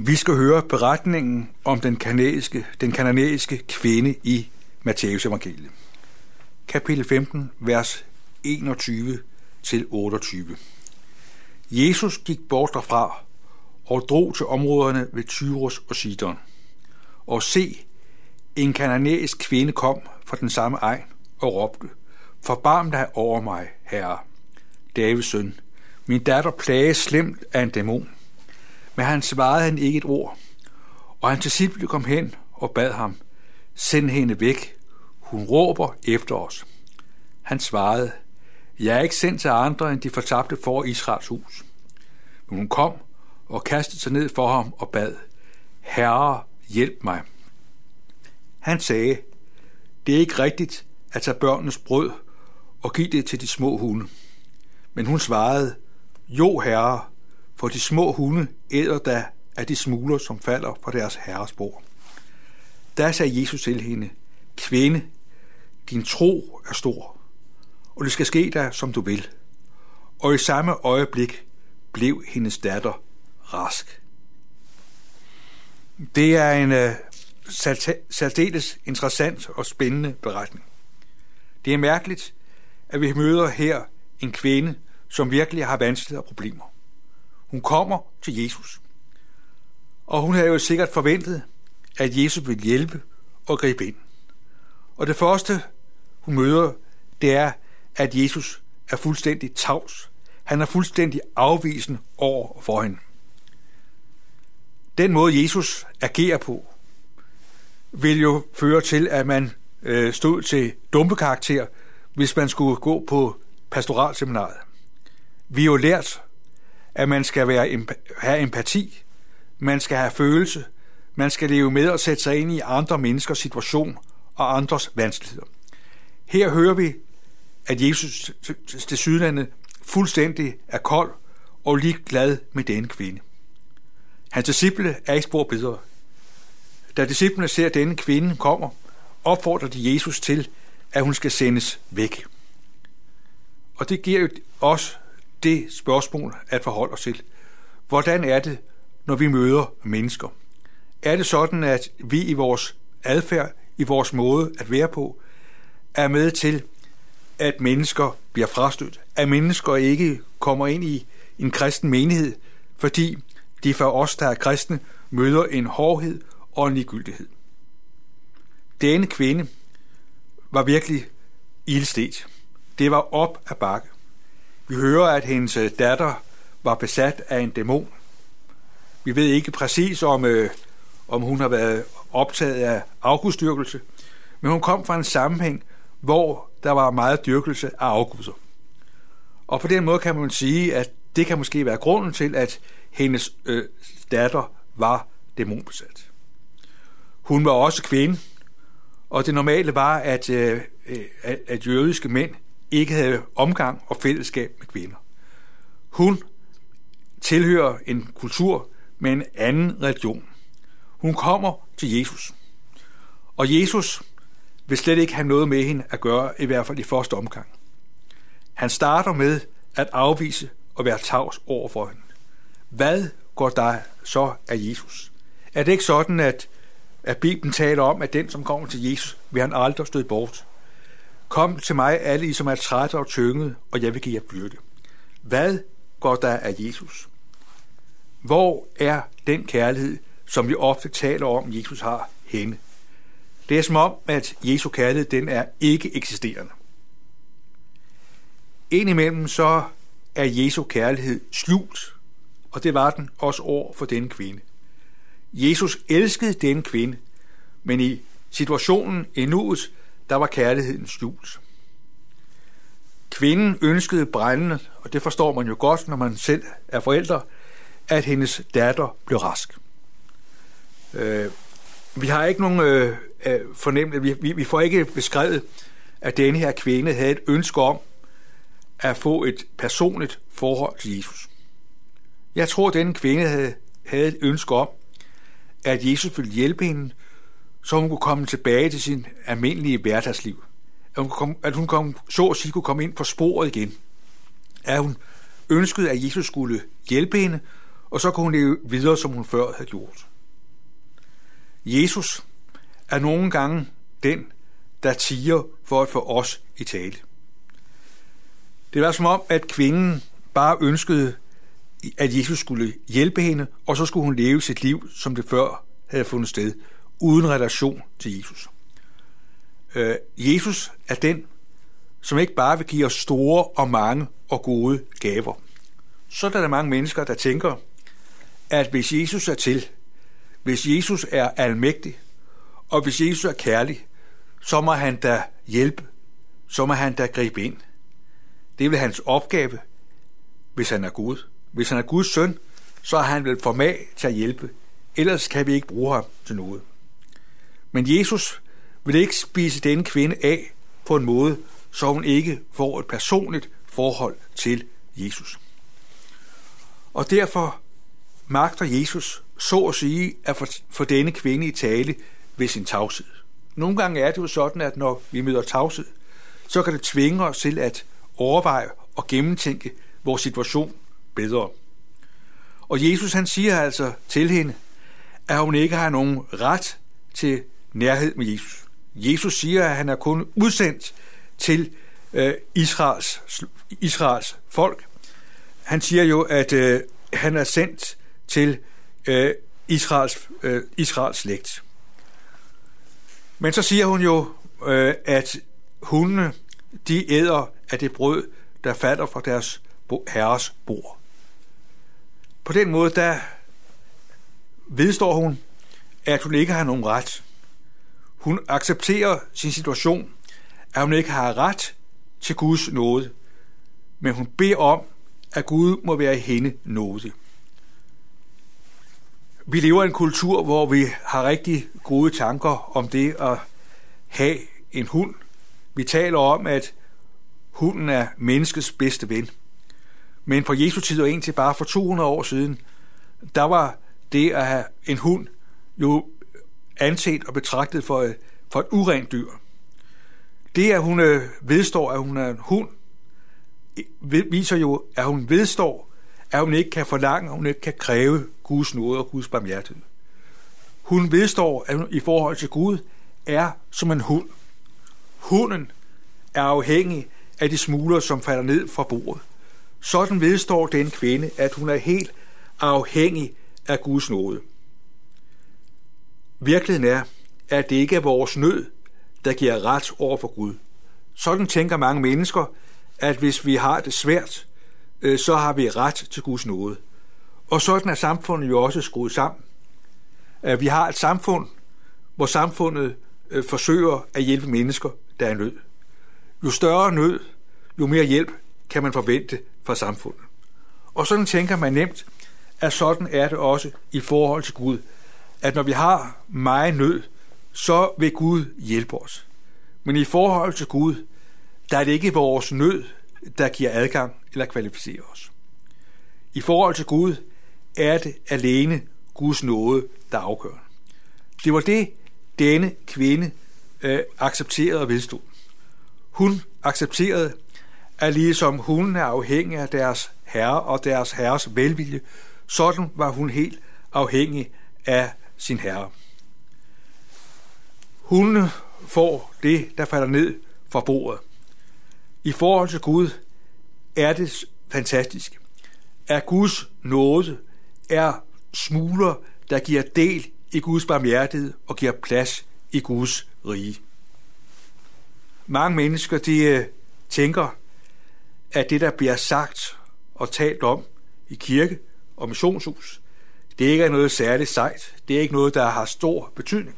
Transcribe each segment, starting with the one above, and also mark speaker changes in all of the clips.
Speaker 1: Vi skal høre beretningen om den kanadiske, den kanadiske kvinde i Matteus evangeliet. Kapitel 15, vers 21 til 28. Jesus gik bort derfra og drog til områderne ved Tyrus og Sidon. Og se, en kananæisk kvinde kom fra den samme egen og råbte, Forbarm dig over mig, herre, Davids søn. Min datter plages slemt af en dæmon. Men han svarede han ikke et ord, og han til sidst kom hen og bad ham, send hende væk, hun råber efter os. Han svarede, jeg er ikke sendt til andre end de fortabte for Israels hus. Men hun kom og kastede sig ned for ham og bad, Herre, hjælp mig. Han sagde, det er ikke rigtigt at tage børnenes brød og give det til de små hunde. Men hun svarede, jo herre, for de små hunde æder da af de smuler, som falder fra deres herres bord. Da sagde Jesus til hende, kvinde, din tro er stor, og det skal ske dig, som du vil. Og i samme øjeblik blev hendes datter rask. Det er en uh, særdeles interessant og spændende beretning. Det er mærkeligt, at vi møder her en kvinde, som virkelig har vanskelige problemer. Hun kommer til Jesus. Og hun havde jo sikkert forventet, at Jesus ville hjælpe og gribe ind. Og det første, hun møder, det er, at Jesus er fuldstændig tavs. Han er fuldstændig afvisen over for hende. Den måde, Jesus agerer på, vil jo føre til, at man øh, stod til dumpekarakter, hvis man skulle gå på pastoralseminaret. Vi har jo lært, at man skal være, have empati, man skal have følelse, man skal leve med og sætte sig ind i andre menneskers situation og andres vanskeligheder. Her hører vi, at Jesus til sydlandet fuldstændig er kold og lige glad med denne kvinde. Hans disciple er ikke spor bedre. Da disciplene ser, at denne kvinde kommer, opfordrer de Jesus til, at hun skal sendes væk. Og det giver jo os det spørgsmål at forholde os til. Hvordan er det, når vi møder mennesker? Er det sådan, at vi i vores adfærd, i vores måde at være på, er med til, at mennesker bliver frastødt, at mennesker ikke kommer ind i en kristen menighed, fordi de for os, der er kristne, møder en hårdhed og en ligegyldighed. Denne kvinde var virkelig ildstedt. Det var op ad bakke. Vi hører, at hendes øh, datter var besat af en dæmon. Vi ved ikke præcis, om, øh, om hun har været optaget af afgudstyrkelse, men hun kom fra en sammenhæng, hvor der var meget dyrkelse af afguder. Og på den måde kan man sige, at det kan måske være grunden til, at hendes øh, datter var dæmonbesat. Hun var også kvinde, og det normale var, at, øh, øh at, at jødiske mænd ikke havde omgang og fællesskab med kvinder. Hun tilhører en kultur med en anden religion. Hun kommer til Jesus. Og Jesus vil slet ikke have noget med hende at gøre, i hvert fald i første omgang. Han starter med at afvise og være tavs over for hende. Hvad går der så af Jesus? Er det ikke sådan, at, at Bibelen taler om, at den, som kommer til Jesus, vil han aldrig støde bort? Kom til mig, alle I, som er trætte og tynget, og jeg vil give jer byrde. Hvad går der af Jesus? Hvor er den kærlighed, som vi ofte taler om, Jesus har henne? Det er som om, at Jesu kærlighed, den er ikke eksisterende. Indimellem så er Jesu kærlighed skjult, og det var den også over for denne kvinde. Jesus elskede denne kvinde, men i situationen i nuet, der var kærligheden skjult. Kvinden ønskede brændende, og det forstår man jo godt, når man selv er forældre, at hendes datter blev rask. Øh, vi har ikke nogen øh, øh, fornemmelse, vi, vi, vi får ikke beskrevet, at denne her kvinde havde et ønske om at få et personligt forhold til Jesus. Jeg tror, at denne kvinde havde, havde et ønske om, at Jesus ville hjælpe hende så hun kunne komme tilbage til sin almindelige hverdagsliv. At hun, kom, at hun kom, så at sige kunne komme ind på sporet igen. At hun ønskede, at Jesus skulle hjælpe hende, og så kunne hun leve videre, som hun før havde gjort. Jesus er nogle gange den, der tiger for at få os i tale. Det var som om, at kvinden bare ønskede, at Jesus skulle hjælpe hende, og så skulle hun leve sit liv, som det før havde fundet sted, uden relation til Jesus. Øh, Jesus er den, som ikke bare vil give os store og mange og gode gaver. Så er der mange mennesker, der tænker, at hvis Jesus er til, hvis Jesus er almægtig, og hvis Jesus er kærlig, så må han da hjælpe, så må han da gribe ind. Det er vel hans opgave, hvis han er Gud. Hvis han er Guds søn, så er han vel formag til at hjælpe. Ellers kan vi ikke bruge ham til noget. Men Jesus vil ikke spise denne kvinde af på en måde, så hun ikke får et personligt forhold til Jesus. Og derfor magter Jesus så at sige at få for denne kvinde i tale ved sin tavshed. Nogle gange er det jo sådan, at når vi møder tavshed, så kan det tvinge os til at overveje og gennemtænke vores situation bedre. Og Jesus han siger altså til hende, at hun ikke har nogen ret til nærhed med Jesus. Jesus siger, at han er kun udsendt til øh, Israels, Israels folk. Han siger jo, at øh, han er sendt til øh, Israels, øh, Israels slægt. Men så siger hun jo, øh, at hundene, de æder af det brød, der falder fra deres herres bord. På den måde, der vedstår hun, at hun ikke har nogen ret. Hun accepterer sin situation, at hun ikke har ret til Guds nåde, men hun beder om, at Gud må være hende nåde. Vi lever i en kultur, hvor vi har rigtig gode tanker om det at have en hund. Vi taler om, at hunden er menneskets bedste ven. Men på Jesu tid og indtil bare for 200 år siden, der var det at have en hund jo anset og betragtet for øh, for et urent dyr. Det, at hun øh, vedstår, at hun er en hund, viser jo, at hun vedstår, at hun ikke kan forlange, at hun ikke kan kræve Guds nåde og Guds barmhjertighed. Hun vedstår, at hun i forhold til Gud er som en hund. Hunden er afhængig af de smuler, som falder ned fra bordet. Sådan vedstår den kvinde, at hun er helt afhængig af Guds nåde. Virkeligheden er, at det ikke er vores nød, der giver ret over for Gud. Sådan tænker mange mennesker, at hvis vi har det svært, øh, så har vi ret til Guds nåde. Og sådan er samfundet jo også skruet sammen. Vi har et samfund, hvor samfundet øh, forsøger at hjælpe mennesker, der er nød. Jo større nød, jo mere hjælp kan man forvente fra samfundet. Og sådan tænker man nemt, at sådan er det også i forhold til Gud. At når vi har meget nød, så vil Gud hjælpe os. Men i forhold til Gud, der er det ikke vores nød, der giver adgang eller kvalificerer os. I forhold til Gud er det alene Guds nåde, der afgør. Det var det, denne kvinde øh, accepterede og vedstod. Hun accepterede, at ligesom hun er afhængig af deres herre og deres herres velvilje, sådan var hun helt afhængig af sin herre. Hun får det, der falder ned fra bordet. I forhold til Gud er det fantastisk, at Guds nåde er smuler, der giver del i Guds barmhjertighed og giver plads i Guds rige. Mange mennesker de øh, tænker, at det, der bliver sagt og talt om i kirke og missionshus, det ikke er noget særligt sejt. Det er ikke noget, der har stor betydning.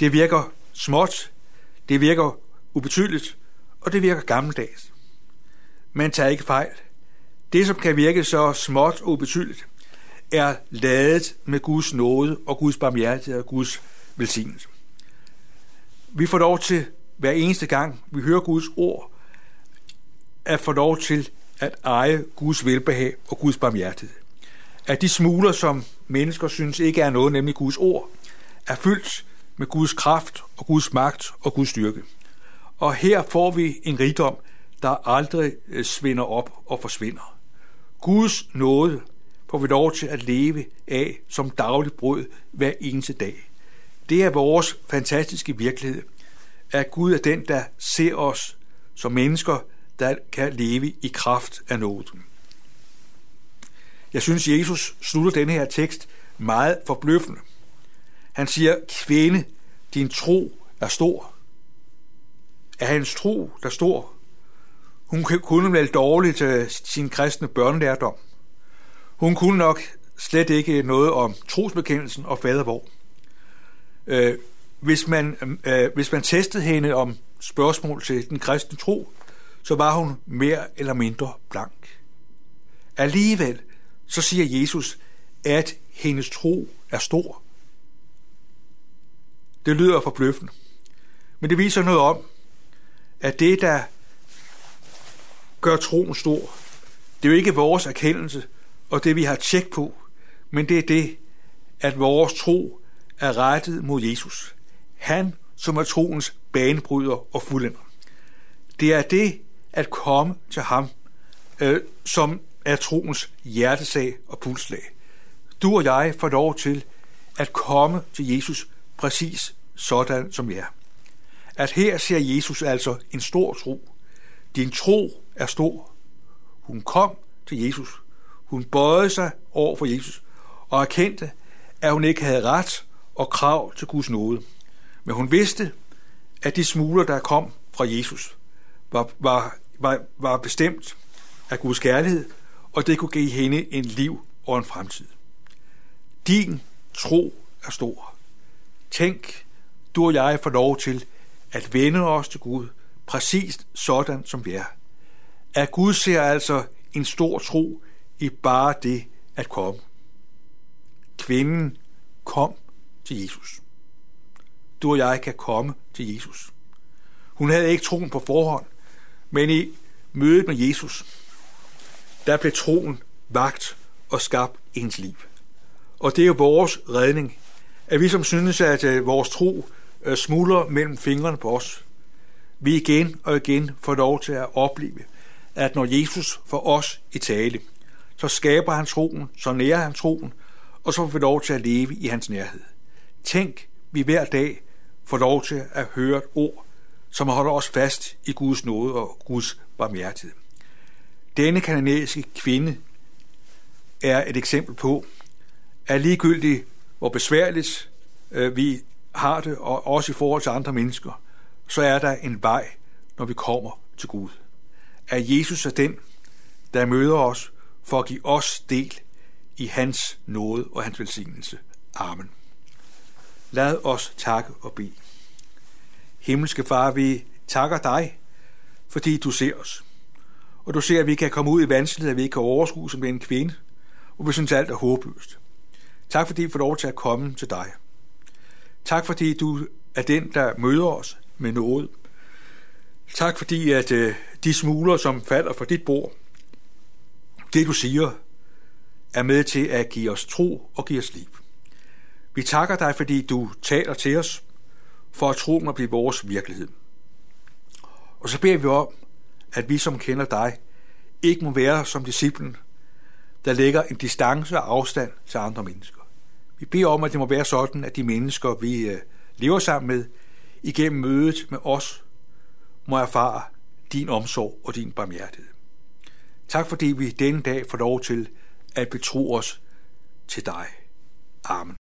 Speaker 1: Det virker småt, det virker ubetydeligt, og det virker gammeldags. Men tag ikke fejl. Det, som kan virke så småt og ubetydeligt, er ladet med Guds nåde og Guds barmhjertighed og Guds velsignelse. Vi får lov til, hver eneste gang vi hører Guds ord, at få lov til at eje Guds velbehag og Guds barmhjertighed. At de smuler, som mennesker synes ikke er noget, nemlig Guds ord, er fyldt med Guds kraft og Guds magt og Guds styrke. Og her får vi en rigdom, der aldrig øh, svinder op og forsvinder. Guds nåde får vi lov til at leve af som dagligt brød hver eneste dag. Det er vores fantastiske virkelighed, at Gud er den, der ser os som mennesker, der kan leve i kraft af nåden. Jeg synes, Jesus slutter denne her tekst meget forbløffende. Han siger, kvinde, din tro er stor. Er hans tro der stor? Hun kunne vel dårligt til sin kristne børnelærdom. Hun kunne nok slet ikke noget om trosbekendelsen og fadervor. Øh, hvis, man, øh, hvis man testede hende om spørgsmål til den kristne tro, så var hun mere eller mindre blank. Alligevel så siger Jesus, at hendes tro er stor. Det lyder forbløffende. Men det viser noget om, at det, der gør troen stor, det er jo ikke vores erkendelse og det, vi har tjek på, men det er det, at vores tro er rettet mod Jesus. Han, som er troens banebryder og fuldender. Det er det at komme til ham, øh, som er troens hjertesag og pulslag. Du og jeg får lov til at komme til Jesus præcis sådan, som vi er. At her ser Jesus altså en stor tro. Din tro er stor. Hun kom til Jesus. Hun bøjede sig over for Jesus og erkendte, at hun ikke havde ret og krav til Guds nåde. Men hun vidste, at de smuler, der kom fra Jesus, var, var, var, var bestemt af Guds kærlighed, og det kunne give hende en liv og en fremtid. Din tro er stor. Tænk, du og jeg får lov til at vende os til Gud, præcis sådan som vi er. At Gud ser altså en stor tro i bare det at komme. Kvinden kom til Jesus. Du og jeg kan komme til Jesus. Hun havde ikke troen på forhånd, men i mødet med Jesus, der blev troen vagt og skabt ens liv. Og det er jo vores redning, at vi som synes, at øh, vores tro øh, smuldrer mellem fingrene på os, vi igen og igen får lov til at opleve, at når Jesus får os i tale, så skaber han troen, så nærer han troen, og så får vi lov til at leve i hans nærhed. Tænk, vi hver dag får lov til at høre et ord, som holder os fast i Guds nåde og Guds barmhjertighed. Denne kanadiske kvinde er et eksempel på, at ligegyldigt hvor besværligt øh, vi har det, og også i forhold til andre mennesker, så er der en vej, når vi kommer til Gud. At Jesus er den, der møder os for at give os del i hans nåde og hans velsignelse. Amen. Lad os takke og bede. Himmelske Far, vi takker dig, fordi du ser os. Og du ser, at vi kan komme ud i vanskeligheder, at vi ikke kan overskue som en kvinde, og vi synes alt er håbløst. Tak fordi vi får lov til at komme til dig. Tak fordi du er den, der møder os med noget. Tak fordi, at øh, de smuler, som falder fra dit bord, det du siger, er med til at give os tro og give os liv. Vi takker dig, fordi du taler til os, for at troen må blive vores virkelighed. Og så beder vi om, at vi, som kender dig, ikke må være som disciplen, der lægger en distance og afstand til andre mennesker. Vi beder om, at det må være sådan, at de mennesker, vi øh, lever sammen med, igennem mødet med os, må erfare din omsorg og din barmhjertighed. Tak fordi vi denne dag får lov til at betro os til dig. Amen.